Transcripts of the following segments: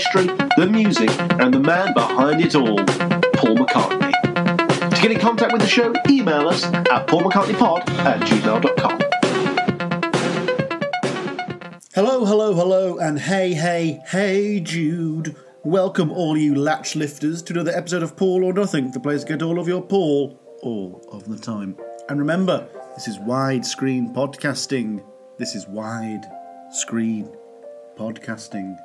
history, the music, and the man behind it all, Paul McCartney. To get in contact with the show, email us at paulmccartneypod at gmail.com. Hello, hello, hello, and hey, hey, hey, Jude. Welcome, all you latch lifters, to another episode of Paul or Nothing, the place to get all of your Paul all of the time. And remember, this is widescreen podcasting. This is wide screen podcasting.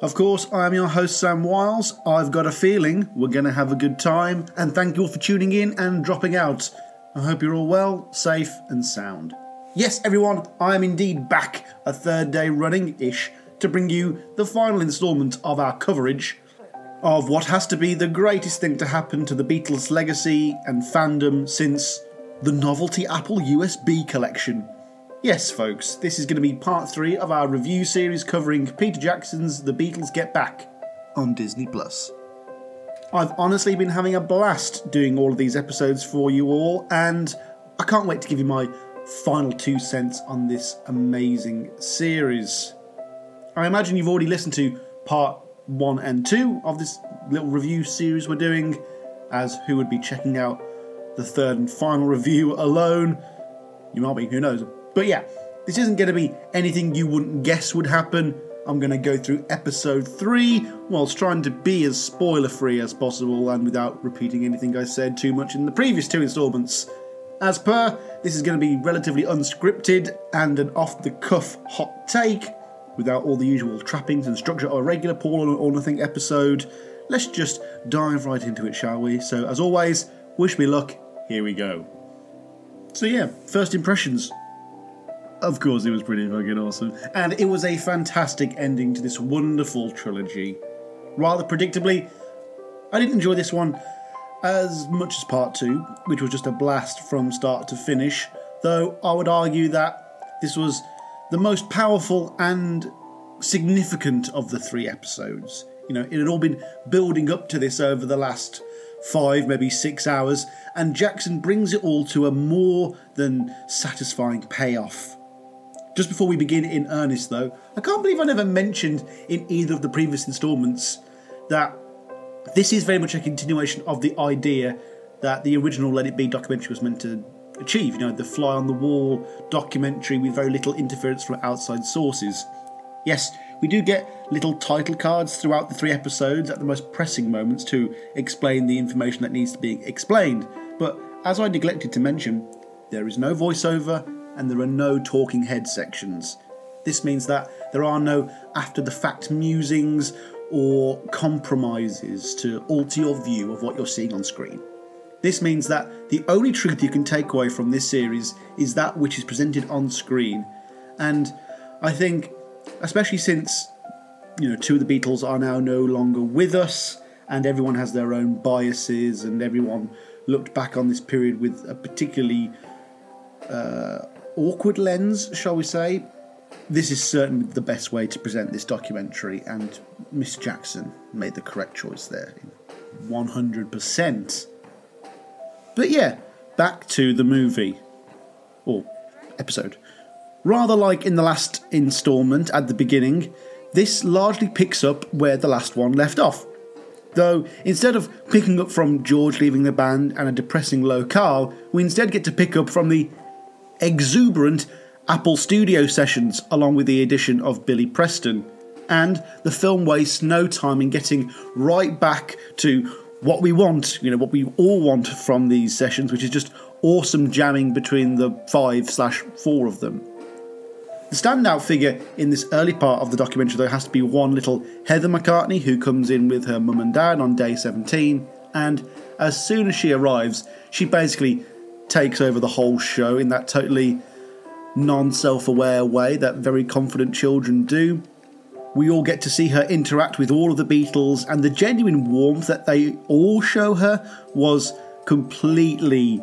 Of course, I'm your host, Sam Wiles. I've got a feeling we're going to have a good time, and thank you all for tuning in and dropping out. I hope you're all well, safe, and sound. Yes, everyone, I am indeed back a third day running ish to bring you the final instalment of our coverage of what has to be the greatest thing to happen to the Beatles' legacy and fandom since the novelty Apple USB collection. Yes, folks, this is going to be part three of our review series covering Peter Jackson's The Beatles Get Back on Disney Plus. I've honestly been having a blast doing all of these episodes for you all, and I can't wait to give you my final two cents on this amazing series. I imagine you've already listened to part one and two of this little review series we're doing, as who would be checking out the third and final review alone? You might be, who knows? But yeah, this isn't going to be anything you wouldn't guess would happen. I'm going to go through episode 3 whilst trying to be as spoiler free as possible and without repeating anything I said too much in the previous two installments. As per, this is going to be relatively unscripted and an off the cuff hot take without all the usual trappings and structure of a regular Paul or Nothing episode. Let's just dive right into it, shall we? So, as always, wish me luck. Here we go. So, yeah, first impressions. Of course, it was pretty fucking awesome. And it was a fantastic ending to this wonderful trilogy. Rather predictably, I didn't enjoy this one as much as part two, which was just a blast from start to finish, though I would argue that this was the most powerful and significant of the three episodes. You know, it had all been building up to this over the last five, maybe six hours, and Jackson brings it all to a more than satisfying payoff. Just before we begin in earnest, though, I can't believe I never mentioned in either of the previous installments that this is very much a continuation of the idea that the original Let It Be documentary was meant to achieve. You know, the fly on the wall documentary with very little interference from outside sources. Yes, we do get little title cards throughout the three episodes at the most pressing moments to explain the information that needs to be explained, but as I neglected to mention, there is no voiceover and there are no talking head sections. This means that there are no after the fact musings or compromises to alter your view of what you're seeing on screen. This means that the only truth you can take away from this series is that which is presented on screen. And I think, especially since you know two of the Beatles are now no longer with us, and everyone has their own biases, and everyone looked back on this period with a particularly uh, awkward lens, shall we say. This is certainly the best way to present this documentary, and Miss Jackson made the correct choice there. 100%. But yeah, back to the movie. Or episode. Rather like in the last instalment at the beginning, this largely picks up where the last one left off. Though instead of picking up from George leaving the band and a depressing low locale, we instead get to pick up from the exuberant Apple Studio sessions along with the addition of Billy Preston. And the film wastes no time in getting right back to what we want, you know, what we all want from these sessions, which is just awesome jamming between the five slash four of them. The standout figure in this early part of the documentary, though, has to be one little Heather McCartney who comes in with her mum and dad on day 17, and as soon as she arrives, she basically takes over the whole show in that totally non self aware way that very confident children do. We all get to see her interact with all of the Beatles, and the genuine warmth that they all show her was completely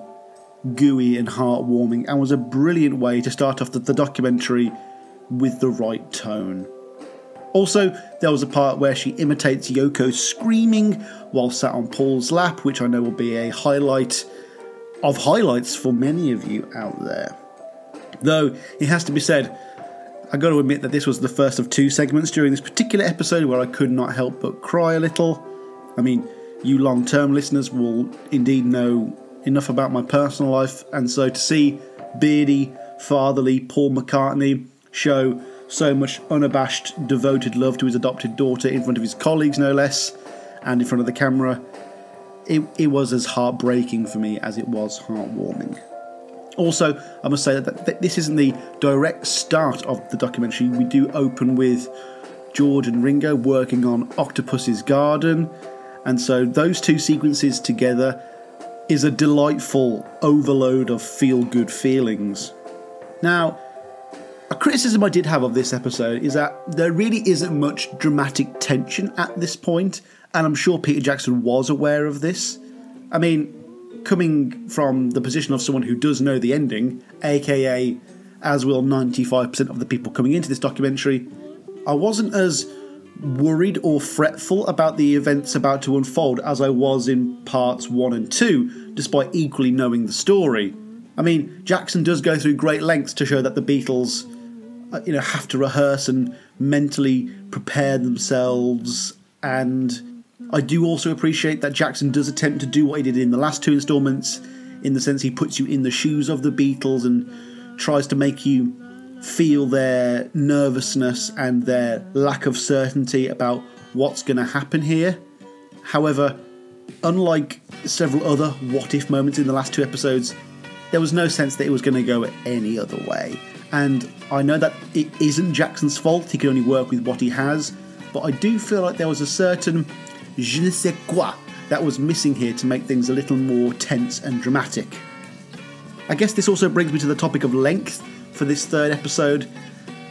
gooey and heartwarming and was a brilliant way to start off the, the documentary with the right tone. Also, there was a part where she imitates Yoko screaming while sat on Paul's lap, which I know will be a highlight of highlights for many of you out there. Though it has to be said, I got to admit that this was the first of two segments during this particular episode where I could not help but cry a little. I mean, you long term listeners will indeed know enough about my personal life, and so to see beardy, fatherly Paul McCartney show so much unabashed, devoted love to his adopted daughter in front of his colleagues, no less, and in front of the camera, it, it was as heartbreaking for me as it was heartwarming. Also, I must say that, that this isn't the direct start of the documentary. We do open with George and Ringo working on Octopus's Garden, and so those two sequences together is a delightful overload of feel good feelings. Now, a criticism I did have of this episode is that there really isn't much dramatic tension at this point, and I'm sure Peter Jackson was aware of this. I mean, coming from the position of someone who does know the ending, aka, as will 95% of the people coming into this documentary, I wasn't as worried or fretful about the events about to unfold as I was in parts 1 and 2, despite equally knowing the story. I mean, Jackson does go through great lengths to show that the Beatles, uh, you know, have to rehearse and mentally prepare themselves and I do also appreciate that Jackson does attempt to do what he did in the last two installments, in the sense he puts you in the shoes of the Beatles and tries to make you feel their nervousness and their lack of certainty about what's going to happen here. However, unlike several other what if moments in the last two episodes, there was no sense that it was going to go any other way. And I know that it isn't Jackson's fault, he can only work with what he has, but I do feel like there was a certain je ne sais quoi that was missing here to make things a little more tense and dramatic. I guess this also brings me to the topic of length for this third episode,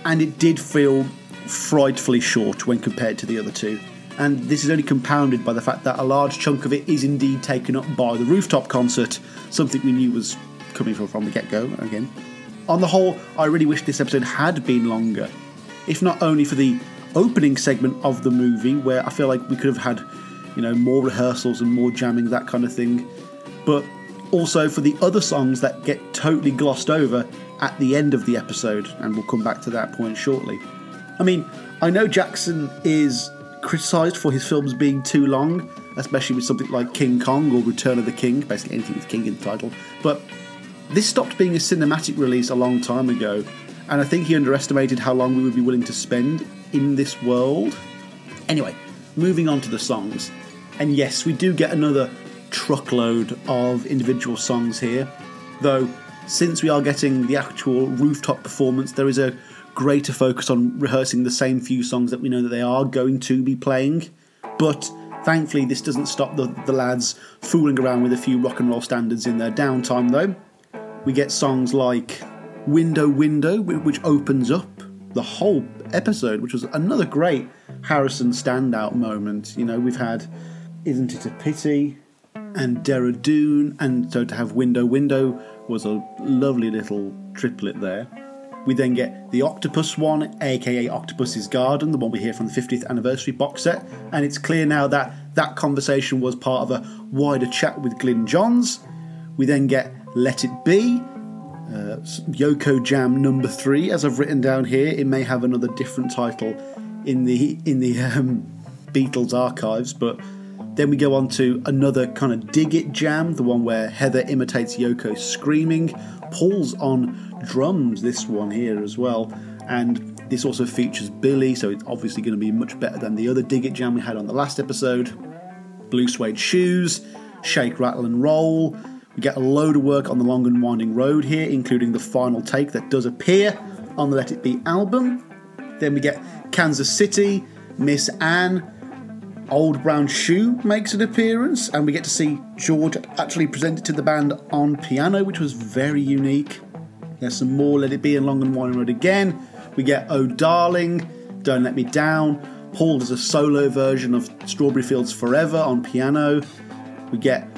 and it did feel frightfully short when compared to the other two. And this is only compounded by the fact that a large chunk of it is indeed taken up by the rooftop concert, something we knew was coming from, from the get go again. On the whole, I really wish this episode had been longer, if not only for the opening segment of the movie where I feel like we could have had, you know, more rehearsals and more jamming, that kind of thing. But also for the other songs that get totally glossed over at the end of the episode, and we'll come back to that point shortly. I mean, I know Jackson is criticised for his films being too long, especially with something like King Kong or Return of the King, basically anything with King in the title. But this stopped being a cinematic release a long time ago, and I think he underestimated how long we would be willing to spend in this world. Anyway, moving on to the songs. And yes, we do get another truckload of individual songs here, though since we are getting the actual rooftop performance, there is a greater focus on rehearsing the same few songs that we know that they are going to be playing. But thankfully, this doesn't stop the, the lads fooling around with a few rock and roll standards in their downtime, though. We get songs like Window Window, which opens up the whole episode, which was another great Harrison standout moment. You know, we've had Isn't It a Pity and Dehra Dun, and so to have Window Window was a lovely little triplet there. We then get the Octopus one, aka Octopus's Garden, the one we hear from the 50th anniversary box set, and it's clear now that that conversation was part of a wider chat with Glyn Johns. We then get Let It Be, uh, Yoko Jam number three, as I've written down here. It may have another different title in the in the um, Beatles archives, but then we go on to another kind of dig it jam, the one where Heather imitates Yoko screaming. Paul's on drums, this one here as well, and this also features Billy, so it's obviously going to be much better than the other dig it jam we had on the last episode. Blue suede shoes, shake, rattle, and roll. We get a load of work on the long and winding road here, including the final take that does appear on the Let It Be album. Then we get Kansas City, Miss Anne, Old Brown Shoe makes an appearance, and we get to see George actually present it to the band on piano, which was very unique. There's some more Let It Be and Long and Winding Road again. We get Oh Darling, Don't Let Me Down. Paul does a solo version of Strawberry Fields Forever on piano. We get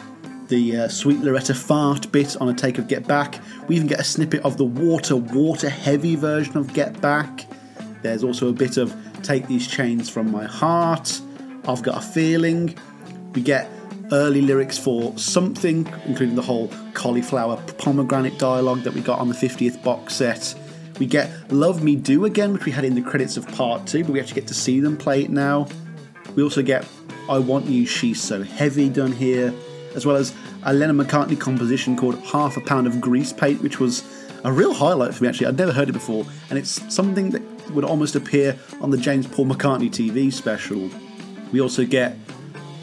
the uh, sweet Loretta fart bit on a take of Get Back. We even get a snippet of the water, water heavy version of Get Back. There's also a bit of Take These Chains from My Heart. I've Got a Feeling. We get early lyrics for something, including the whole cauliflower pomegranate dialogue that we got on the 50th box set. We get Love Me Do again, which we had in the credits of part two, but we actually get to see them play it now. We also get I Want You, She's So Heavy done here, as well as a Lennon McCartney composition called Half a Pound of Grease Paint, which was a real highlight for me actually. I'd never heard it before, and it's something that would almost appear on the James Paul McCartney TV special. We also get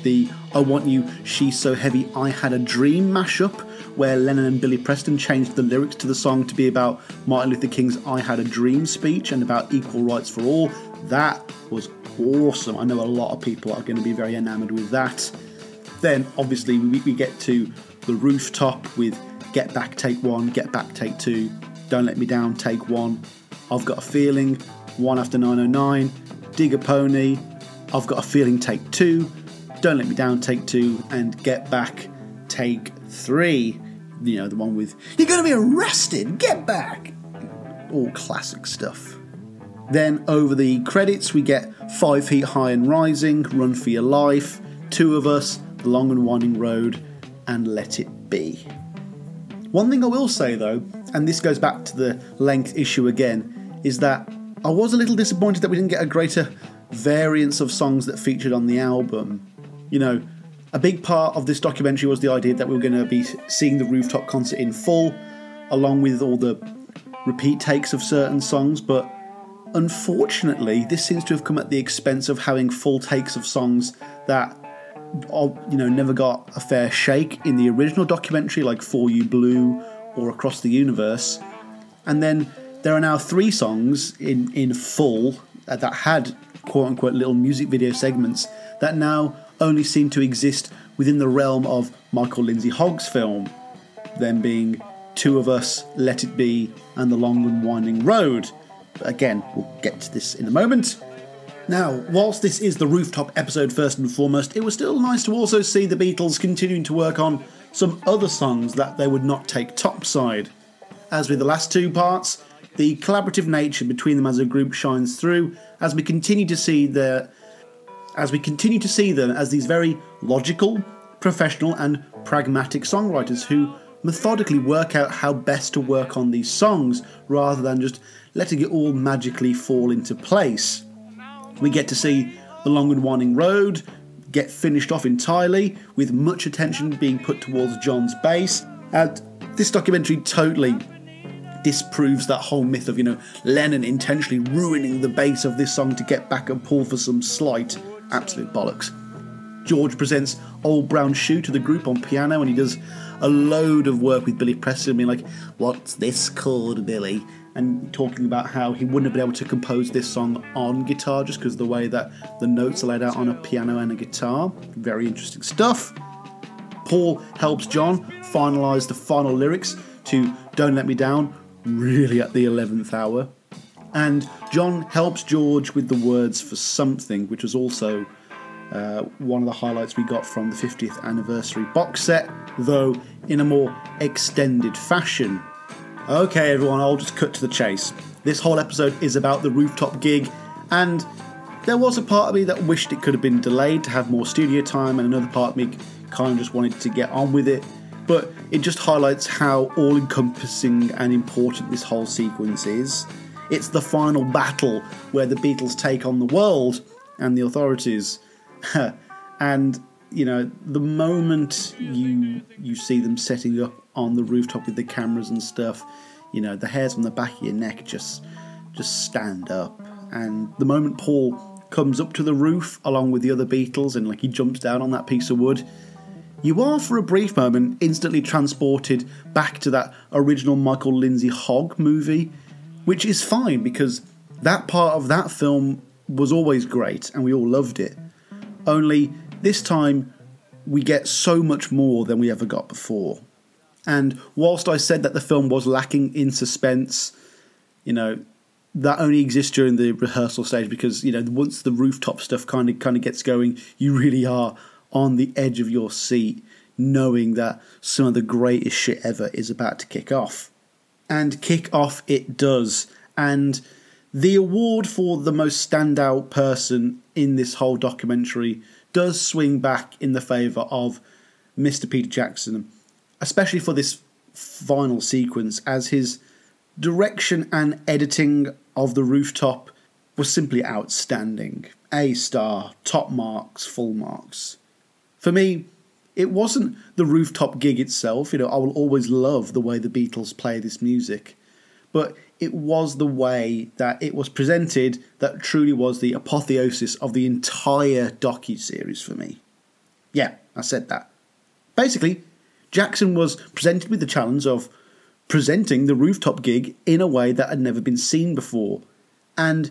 the I Want You, She's So Heavy, I Had a Dream mashup, where Lennon and Billy Preston changed the lyrics to the song to be about Martin Luther King's I Had a Dream speech and about equal rights for all. That was awesome. I know a lot of people are going to be very enamoured with that. Then, obviously, we, we get to the rooftop with Get Back Take One, Get Back Take Two, Don't Let Me Down Take One, I've Got a Feeling, One After 909, Dig a Pony, I've Got a Feeling Take Two, Don't Let Me Down Take Two, and Get Back Take Three. You know, the one with You're to be arrested, get back! All classic stuff. Then over the credits, we get Five Feet High and Rising, Run for Your Life, Two of Us, The Long and Winding Road, and Let It Be. One thing I will say though, and this goes back to the length issue again, is that I was a little disappointed that we didn't get a greater variance of songs that featured on the album. You know, a big part of this documentary was the idea that we were going to be seeing the rooftop concert in full, along with all the repeat takes of certain songs, but unfortunately, this seems to have come at the expense of having full takes of songs that you know never got a fair shake in the original documentary, like "For You Blue" or "Across the Universe," and then there are now three songs in in full that had quote unquote little music video segments that now only seem to exist within the realm of Michael Lindsay Hogg's film, them being Two of Us, Let It Be, and The Long and Winding Road. But again, we'll get to this in a moment. Now, whilst this is the rooftop episode first and foremost, it was still nice to also see the Beatles continuing to work on some other songs that they would not take topside. As with the last two parts, the collaborative nature between them as a group shines through as we continue to see their as we continue to see them as these very logical, professional, and pragmatic songwriters who methodically work out how best to work on these songs rather than just letting it all magically fall into place. We get to see the long and winding road get finished off entirely, with much attention being put towards John's bass. And this documentary totally disproves that whole myth of, you know, Lennon intentionally ruining the bass of this song to get back and Paul for some slight absolute bollocks. George presents Old Brown Shoe to the group on piano and he does a load of work with Billy Preston, being like, What's this called, Billy? And talking about how he wouldn't have been able to compose this song on guitar just because the way that the notes are laid out on a piano and a guitar. Very interesting stuff. Paul helps John finalise the final lyrics to Don't Let Me Down, really at the 11th hour. And John helps George with the words for something, which was also uh, one of the highlights we got from the 50th anniversary box set, though in a more extended fashion. Okay, everyone, I'll just cut to the chase. This whole episode is about the rooftop gig, and there was a part of me that wished it could have been delayed to have more studio time, and another part of me kind of just wanted to get on with it. But it just highlights how all encompassing and important this whole sequence is. It's the final battle where the Beatles take on the world and the authorities. and you know, the moment you you see them setting up on the rooftop with the cameras and stuff, you know, the hairs on the back of your neck just just stand up. And the moment Paul comes up to the roof along with the other Beatles and like he jumps down on that piece of wood, you are for a brief moment instantly transported back to that original Michael Lindsay Hogg movie, which is fine because that part of that film was always great and we all loved it. Only this time we get so much more than we ever got before. And whilst I said that the film was lacking in suspense, you know, that only exists during the rehearsal stage because, you know, once the rooftop stuff kind of kind of gets going, you really are on the edge of your seat knowing that some of the greatest shit ever is about to kick off. And kick off it does. And the award for the most standout person in this whole documentary does swing back in the favour of Mr. Peter Jackson, especially for this final sequence, as his direction and editing of the rooftop was simply outstanding. A star, top marks, full marks. For me, it wasn't the rooftop gig itself, you know, I will always love the way the Beatles play this music, but it was the way that it was presented that truly was the apotheosis of the entire docu series for me. Yeah, I said that. Basically, Jackson was presented with the challenge of presenting the rooftop gig in a way that had never been seen before. And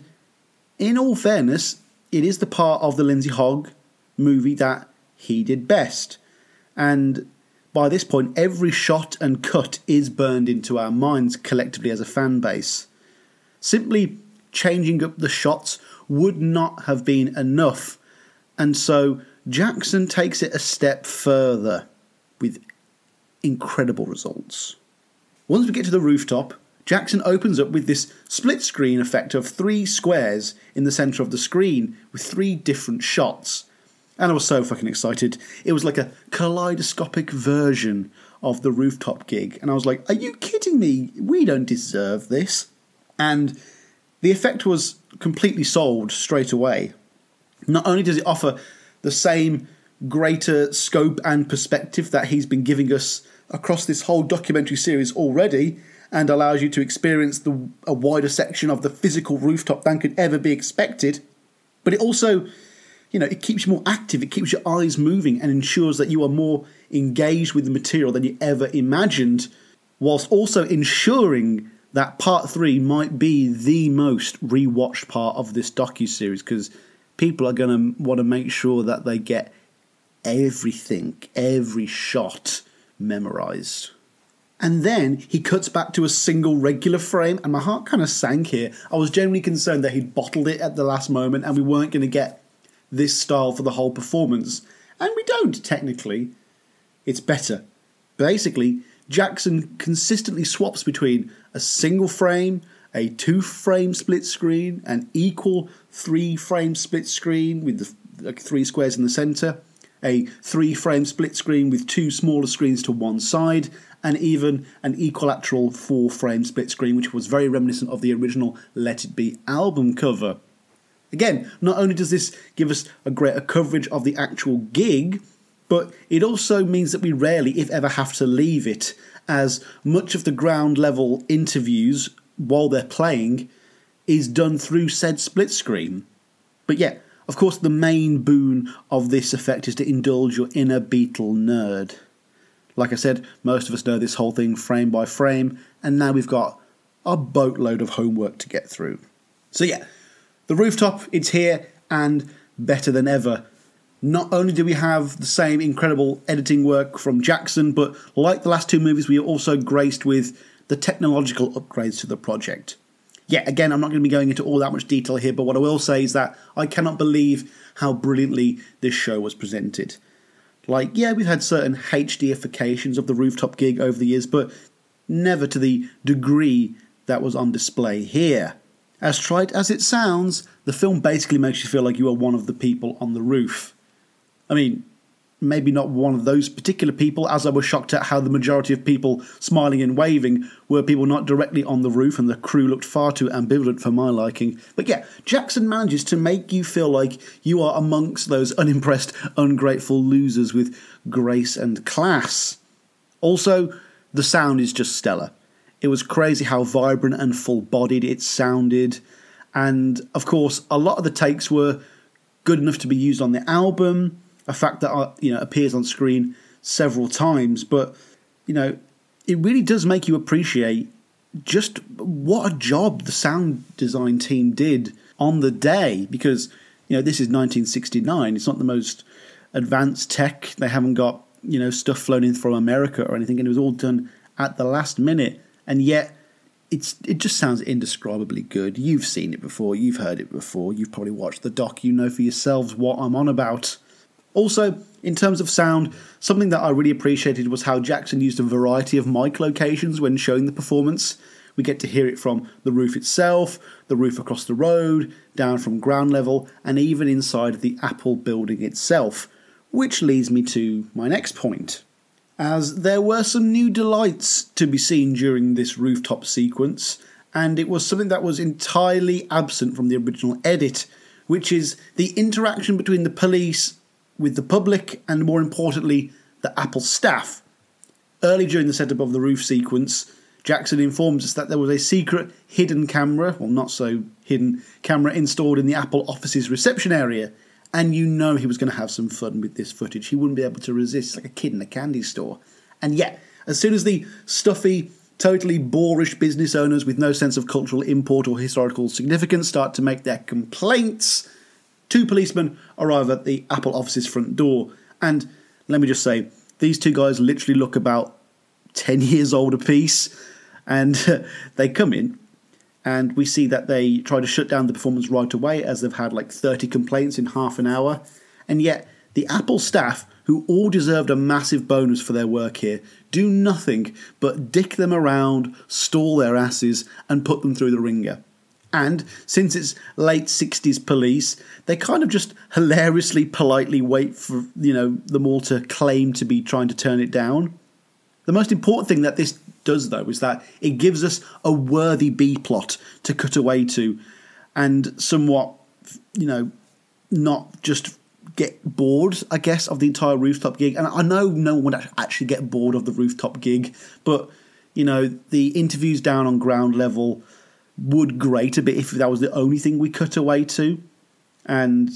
in all fairness, it is the part of the Lindsay Hogg movie that he did best. And by this point, every shot and cut is burned into our minds collectively as a fan base. Simply changing up the shots would not have been enough, and so Jackson takes it a step further with incredible results. Once we get to the rooftop, Jackson opens up with this split screen effect of three squares in the centre of the screen with three different shots. And I was so fucking excited. It was like a kaleidoscopic version of the rooftop gig. And I was like, are you kidding me? We don't deserve this. And the effect was completely solved straight away. Not only does it offer the same greater scope and perspective that he's been giving us across this whole documentary series already, and allows you to experience the, a wider section of the physical rooftop than could ever be expected, but it also you know, it keeps you more active, it keeps your eyes moving, and ensures that you are more engaged with the material than you ever imagined, whilst also ensuring that part three might be the most rewatched part of this docu series because people are going to want to make sure that they get everything, every shot memorized. And then he cuts back to a single regular frame, and my heart kind of sank here. I was genuinely concerned that he'd bottled it at the last moment and we weren't going to get this style for the whole performance. And we don't, technically. It's better. Basically, Jackson consistently swaps between a single frame, a two frame split screen, an equal three frame split screen with the like, three squares in the centre, a three frame split screen with two smaller screens to one side, and even an equilateral four frame split screen, which was very reminiscent of the original Let It Be album cover. Again, not only does this give us a greater coverage of the actual gig, but it also means that we rarely, if ever, have to leave it, as much of the ground level interviews while they're playing is done through said split screen. But yeah, of course, the main boon of this effect is to indulge your inner Beatle nerd. Like I said, most of us know this whole thing frame by frame, and now we've got a boatload of homework to get through. So yeah, the rooftop, it's here and better than ever. Not only do we have the same incredible editing work from Jackson, but like the last two movies, we are also graced with the technological upgrades to the project. Yeah, again, I'm not going to be going into all that much detail here, but what I will say is that I cannot believe how brilliantly this show was presented. Like, yeah, we've had certain HDifications of the rooftop gig over the years, but never to the degree that was on display here. As trite as it sounds, the film basically makes you feel like you are one of the people on the roof. I mean, maybe not one of those particular people, as I was shocked at how the majority of people smiling and waving were people not directly on the roof, and the crew looked far too ambivalent for my liking. But yeah, Jackson manages to make you feel like you are amongst those unimpressed, ungrateful losers with grace and class. Also, the sound is just stellar. It was crazy how vibrant and full bodied it sounded. And of course, a lot of the takes were good enough to be used on the album, a fact that uh, you know appears on screen several times. But you know, it really does make you appreciate just what a job the sound design team did on the day because you know this is 1969 it's not the most advanced tech they haven't got you know stuff flown in from america or anything and it was all done at the last minute and yet it's it just sounds indescribably good. You've seen it before, you've heard it before, you've probably watched the doc, you know for yourselves what I'm on about. Also, in terms of sound, something that I really appreciated was how Jackson used a variety of mic locations when showing the performance. We get to hear it from the roof itself, the roof across the road, down from ground level, and even inside the Apple building itself, Which leads me to my next point, as there were some new delights to be seen during this rooftop sequence, and it was something that was entirely absent from the original edit, which is the interaction between the police with the public and, more importantly, the Apple staff. Early during the setup of the roof sequence, Jackson informs us that there was a secret hidden camera, well, not so hidden camera installed in the Apple office's reception area. And you know he was going to have some fun with this footage. He wouldn't be able to resist, like a kid in a candy store. And yet, as soon as the stuffy, totally boorish business owners with no sense of cultural import or historical significance start to make their complaints, two policemen arrive at the Apple office's front door. And let me just say, these two guys literally look about 10 years old apiece. And they come in and we see that they try to shut down the performance right away as they've had like 30 complaints in half an hour. And yet, the Apple staff, who all deserved a massive bonus for their work here, do nothing but dick them around, stall their asses, and put them through the ringer. And since it's late 60s police, they kind of just hilariously politely wait for, you know, them all to claim to be trying to turn it down. The most important thing that this does, though, is that it gives us a worthy B plot to cut away to and somewhat, you know, not just get bored, I guess, of the entire rooftop gig. And I know no one would actually get bored of the rooftop gig, but, you know, the interviews down on ground level would grate a bit if that was the only thing we cut away to. And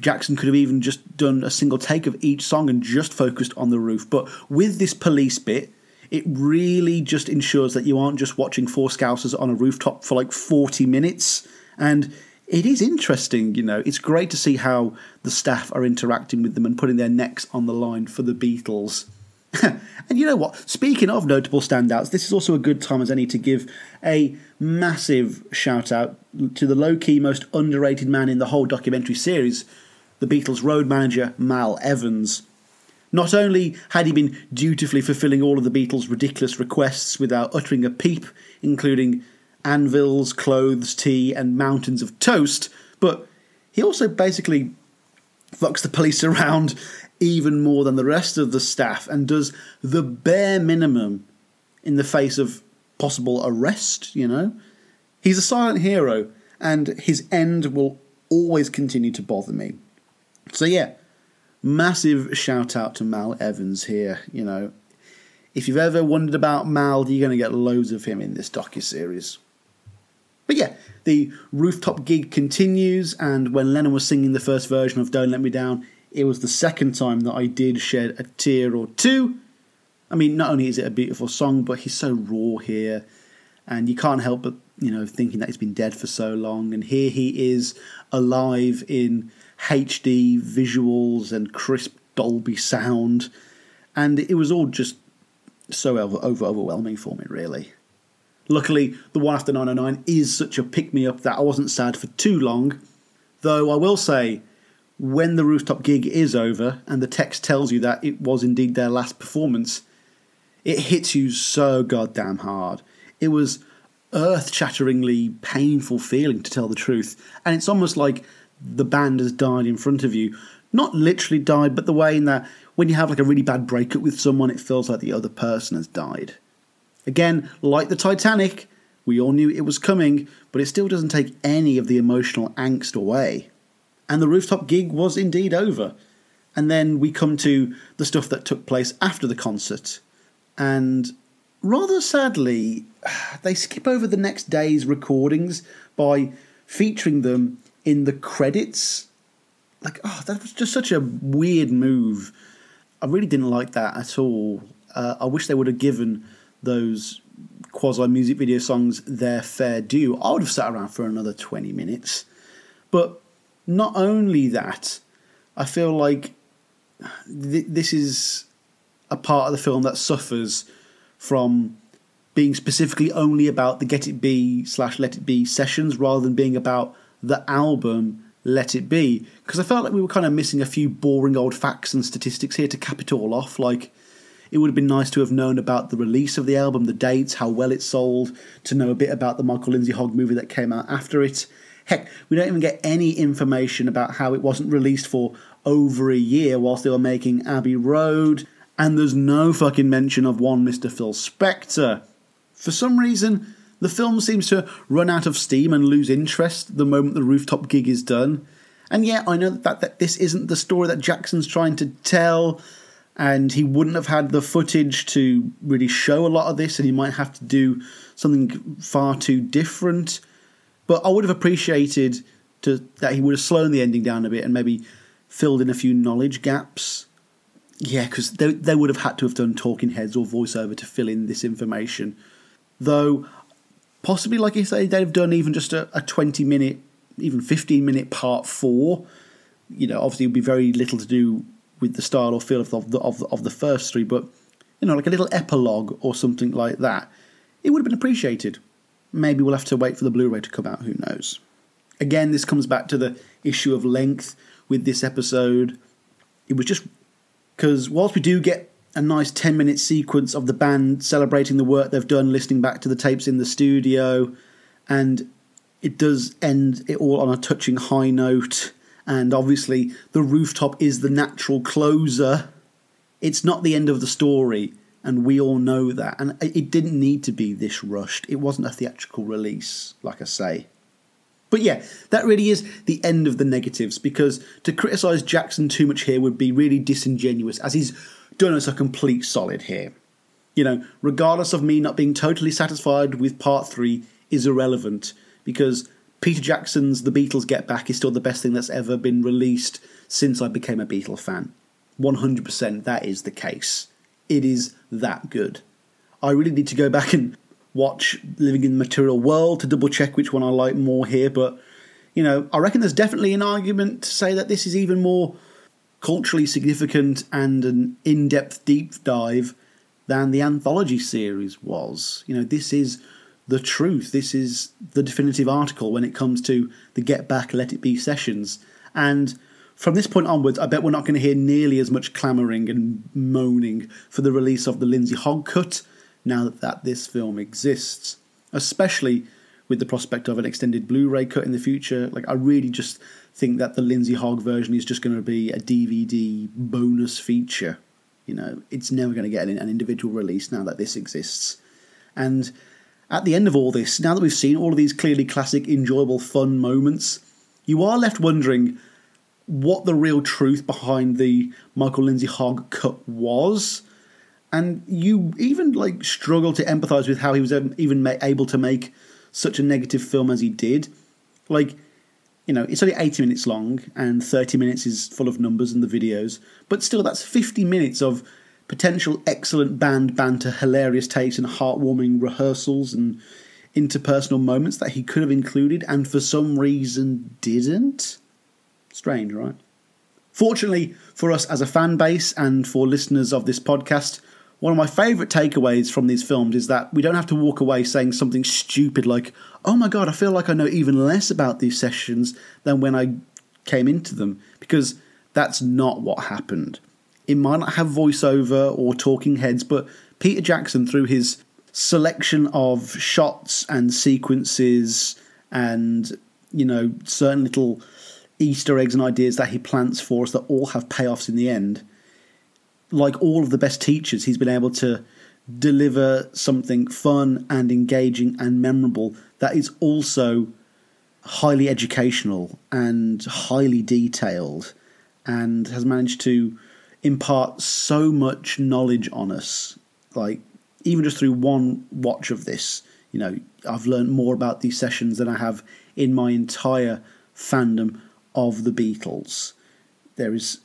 Jackson could have even just done a single take of each song and just focused on the roof. But with this police bit, it really just ensures that you aren't just watching four scousers on a rooftop for like 40 minutes. And it is interesting, you know, it's great to see how the staff are interacting with them and putting their necks on the line for the Beatles. and you know what? Speaking of notable standouts, this is also a good time as any to give a massive shout out to the low key, most underrated man in the whole documentary series, the Beatles' road manager, Mal Evans. Not only had he been dutifully fulfilling all of the Beatles' ridiculous requests without uttering a peep, including anvils, clothes, tea, and mountains of toast, but he also basically fucks the police around even more than the rest of the staff and does the bare minimum in the face of possible arrest, you know? He's a silent hero, and his end will always continue to bother me. So, yeah, massive shout out to Mal Evans here. You know, if you've ever wondered about Mal, you're going to get loads of him in this docu series. But yeah, the rooftop gig continues, and when Lennon was singing the first version of Don't Let Me Down, it was the second time that I did shed a tear or two. I mean, not only is it a beautiful song, but he's so raw here, and you can't help but you know thinking that he's been dead for so long, and here he is alive in HD visuals and crisp Dolby sound, and it was all just so over, over overwhelming for me, really. Luckily, the one after 909 is such a pick me up that I wasn't sad for too long, though I will say when the rooftop gig is over and the text tells you that it was indeed their last performance, it hits you so goddamn hard. It was earth shatteringly painful feeling to tell the truth. And it's almost like the band has died in front of you. Not literally died, but the way in that when you have like a really bad breakup with someone, it feels like the other person has died. Again, like the Titanic, we all knew it was coming, but it still doesn't take any of the emotional angst away and the rooftop gig was indeed over. And then we come to the stuff that took place after the concert. And rather sadly, they skip over the next day's recordings by featuring them in the credits. Like, oh, that was just such a weird move. I really didn't like that at all. Uh, I wish they would have given those quasi music video songs their fair due. I would have sat around for another 20 minutes. But not only that, I feel like th- this is a part of the film that suffers from being specifically only about the Get It Be slash Let It Be sessions rather than being about the album Let It Be. Because I felt like we were kind of missing a few boring old facts and statistics here to cap it all off. Like, it would have been nice to have known about the release of the album, the dates, how well it sold, to know a bit about the Michael Lindsay Hogg movie that came out after it Heck, we don't even get any information about how it wasn't released for over a year whilst they were making Abbey Road, and there's no fucking mention of one Mr. Phil Spector. For some reason, the film seems to run out of steam and lose interest the moment the rooftop gig is done. And yeah, I know that, that this isn't the story that Jackson's trying to tell, and he wouldn't have had the footage to really show a lot of this, and he might have to do something far too different. But I would have appreciated to, that he would have slowed the ending down a bit and maybe filled in a few knowledge gaps. Yeah, because they, they would have had to have done talking heads or voiceover to fill in this information. Though, possibly like if say, they'd have done even just a, a 20 minute, even 15 minute part four, you know, obviously it would be very little to do with the style or feel of the, of the, of the first three, but, you know, like a little epilogue or something like that, it would have been appreciated. Maybe we'll have to wait for the Blu ray to come out, who knows. Again, this comes back to the issue of length with this episode. It was just because whilst we do get a nice 10 minute sequence of the band celebrating the work they've done, listening back to the tapes in the studio, and it does end it all on a touching high note. And obviously, the rooftop is the natural closer. It's not the end of the story, and we all know that. And it didn't need to be this rushed. It wasn't a theatrical release, like I say. But yeah, that really is the end of the negatives because to criticise Jackson too much here would be really disingenuous, as he's done us a complete solid here. You know, regardless of me not being totally satisfied with part three, is irrelevant because Peter Jackson's The Beatles Get Back is still the best thing that's ever been released since I became a Beatle fan. 100% that is the case. It is that good. I really need to go back and watch Living in the Material World to double check which one I like more here, but you know, I reckon there's definitely an argument to say that this is even more culturally significant and an in depth deep dive than the anthology series was. You know, this is the truth. This is the definitive article when it comes to the Get Back, Let It Be sessions. And from this point onwards, I bet we're not going to hear nearly as much clamouring and moaning for the release of the Lindsay Hogg cut now that, this film exists, especially with the prospect of an extended Blu-ray cut in the future. Like I really just think that the Lindsay Hogg version is just going to be a DVD bonus feature. You know, it's never going to get an, an individual release now that this exists. And at the end of all this, now that we've seen all of these clearly classic, enjoyable, fun moments, you are left wondering what the real truth behind the Michael Lindsay Hogg cut was and you even like struggle to empathize with how he was even able to make such a negative film as he did. Like, you know, it's only 80 minutes long and 30 minutes is full of numbers and the videos, but still, that's 50 minutes of potential excellent band banter, hilarious takes, and heartwarming rehearsals and interpersonal moments that he could have included and for some reason didn't. Strange, right? Fortunately for us as a fan base and for listeners of this podcast, one of my favourite takeaways from these films is that we don't have to walk away saying something stupid like, oh my god, I feel like I know even less about these sessions than when I came into them, because that's not what happened. It might not have voiceover or talking heads, but Peter Jackson, through his selection of shots and sequences and, you know, certain little Easter eggs and ideas that he plants for us that all have payoffs in the end, like all of the best teachers, he's been able to deliver something fun and engaging and memorable that is also highly educational and highly detailed and has managed to impart so much knowledge on us like even just through one watch of this you know i've learned more about these sessions than i have in my entire fandom of the beatles there is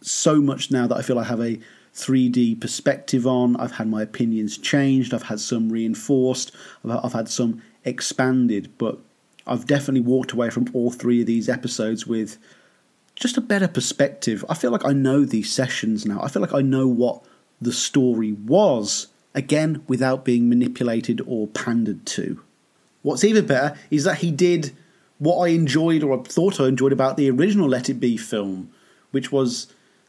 so much now that I feel I have a 3D perspective on. I've had my opinions changed. I've had some reinforced. I've had some expanded. But I've definitely walked away from all three of these episodes with just a better perspective. I feel like I know these sessions now. I feel like I know what the story was, again, without being manipulated or pandered to. What's even better is that he did what I enjoyed or thought I enjoyed about the original Let It Be film, which was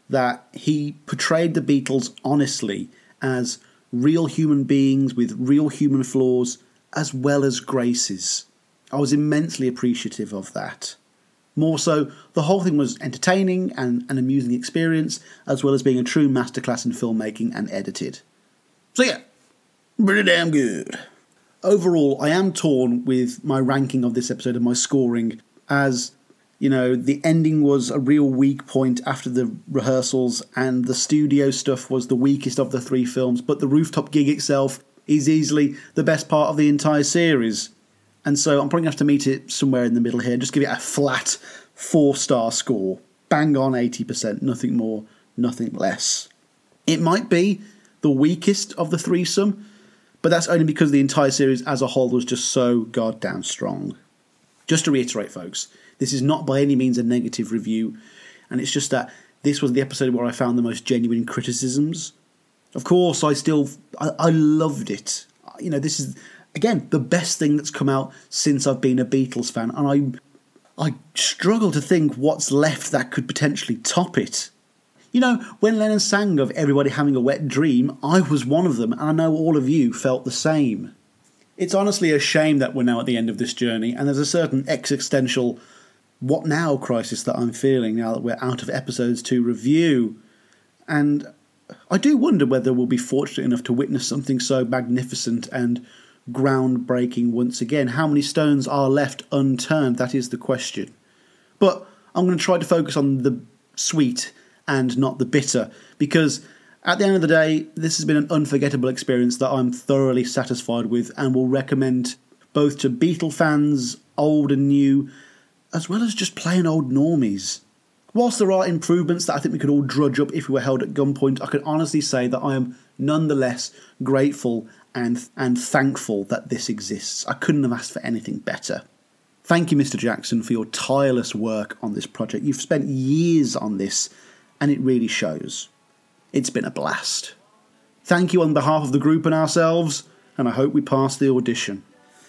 that he portrayed the Beatles honestly as real human beings with real human flaws as well as graces. I was immensely appreciative of that. More so, the whole thing was entertaining and an amusing experience, as well as being a true masterclass in filmmaking and edited. So, yeah, pretty damn good. Overall, I am torn with my ranking of this episode and my scoring, as you know, the ending was a real weak point after the rehearsals, and the studio stuff was the weakest of the three films, but the rooftop gig itself is easily the best part of the entire series. And so I'm probably going to have to meet it somewhere in the middle here, just give it a flat four star score. Bang on 80%, nothing more, nothing less. It might be the weakest of the threesome, but that's only because the entire series as a whole was just so goddamn strong. Just to reiterate, folks, this is not by any means a negative review, and it's just that this was the episode where I found the most genuine criticisms. Of course, I still I, I loved it. You know, this is again the best thing that's come out since I've been a Beatles fan, and I I struggle to think what's left that could potentially top it. You know, when Lennon sang of everybody having a wet dream, I was one of them, and I know all of you felt the same. It's honestly a shame that we're now at the end of this journey, and there's a certain existential what now crisis that I'm feeling now that we're out of episodes to review. And I do wonder whether we'll be fortunate enough to witness something so magnificent and groundbreaking once again. How many stones are left unturned? That is the question. But I'm going to try to focus on the sweet and not the bitter because at the end of the day, this has been an unforgettable experience that I'm thoroughly satisfied with and will recommend both to Beatle fans, old and new, as well as just plain old normies. Whilst there are improvements that I think we could all drudge up if we were held at gunpoint, I can honestly say that I am nonetheless grateful and, and thankful that this exists. I couldn't have asked for anything better. Thank you, Mr. Jackson, for your tireless work on this project. You've spent years on this, and it really shows. It's been a blast. Thank you on behalf of the group and ourselves, and I hope we pass the audition.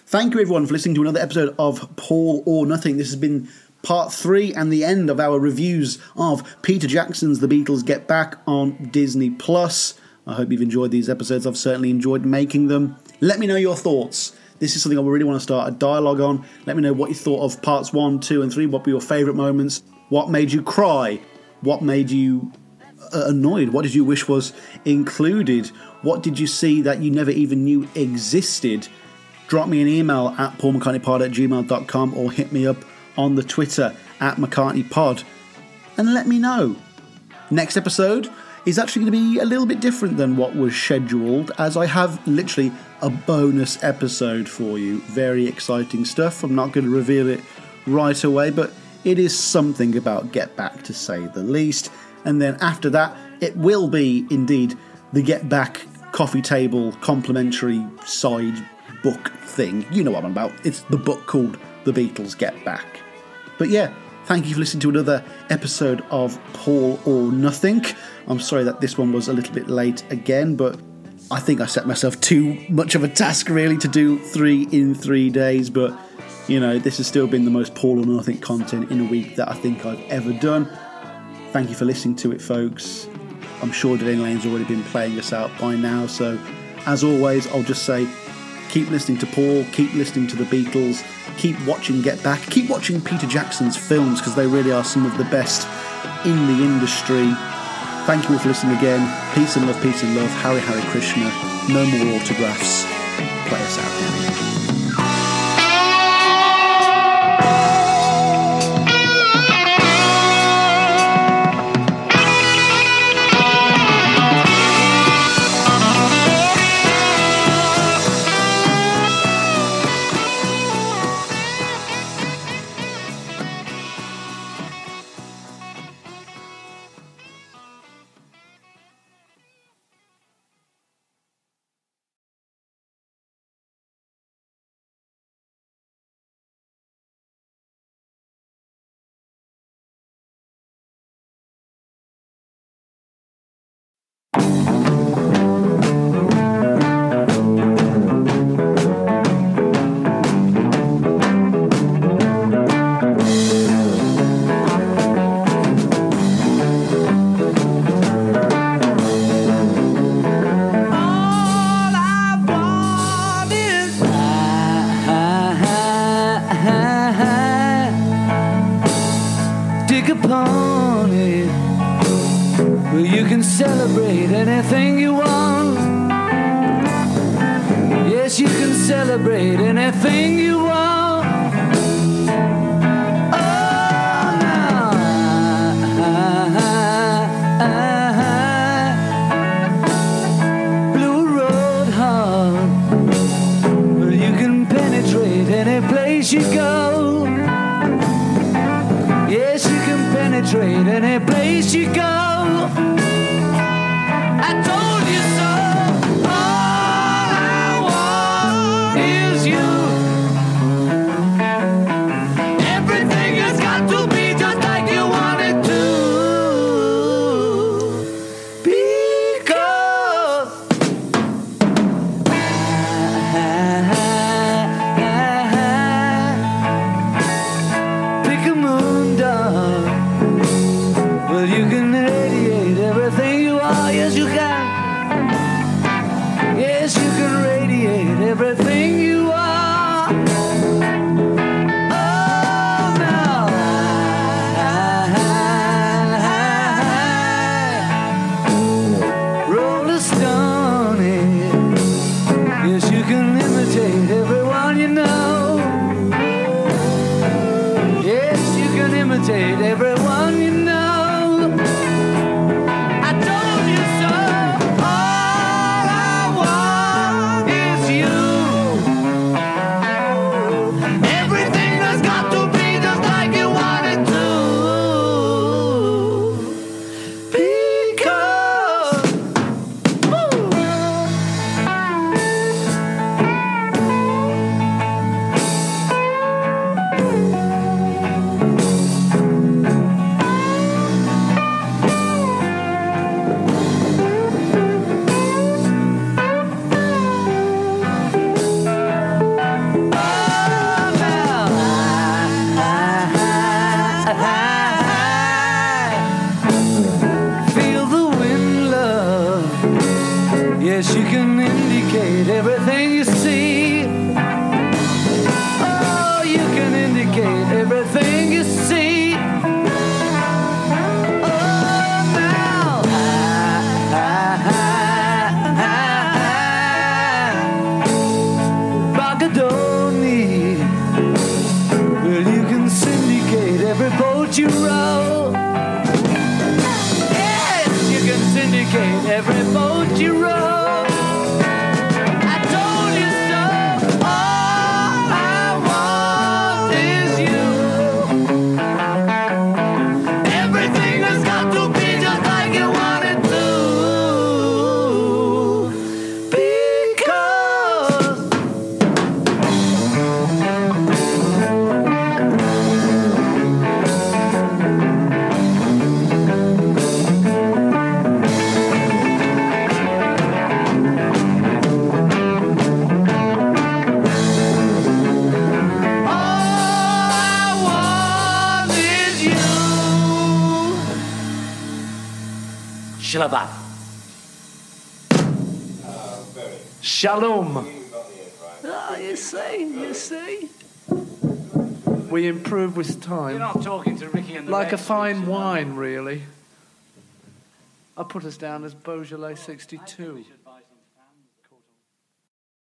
Thank you, everyone, for listening to another episode of Paul or Nothing. This has been part three and the end of our reviews of Peter Jackson's The Beatles Get Back on Disney Plus. I hope you've enjoyed these episodes. I've certainly enjoyed making them. Let me know your thoughts. This is something I really want to start a dialogue on. Let me know what you thought of parts one, two, and three. What were your favourite moments? What made you cry? What made you uh, annoyed? What did you wish was included? What did you see that you never even knew existed? drop me an email at paulmccartneypod at gmail.com or hit me up on the Twitter at McCartneyPod and let me know. Next episode is actually going to be a little bit different than what was scheduled, as I have literally a bonus episode for you. Very exciting stuff. I'm not going to reveal it right away, but it is something about Get Back to say the least. And then after that, it will be indeed the Get Back coffee table complimentary side book thing. You know what I'm about. It's the book called The Beatles Get Back. But yeah, thank you for listening to another episode of Paul or Nothing. I'm sorry that this one was a little bit late again, but I think I set myself too much of a task really to do three in three days. But you know, this has still been the most Paul or Nothing content in a week that I think I've ever done. Thank you for listening to it, folks. I'm sure Delaine Lane's already been playing us out by now, so as always, I'll just say Keep listening to Paul, keep listening to the Beatles, keep watching Get Back, keep watching Peter Jackson's films because they really are some of the best in the industry. Thank you all for listening again. Peace and love, peace and love. Hari Hari Krishna. No more autographs. Play us out. You can celebrate anything you want. Yes, you can celebrate anything you want. Oh, now Blue Road Hub. Well, you can penetrate any place you go. Yes, you can penetrate any place you go. you right. improve with time. You're not talking to Ricky and the Like a fine wine, really. I put us down as Beaujolais 62.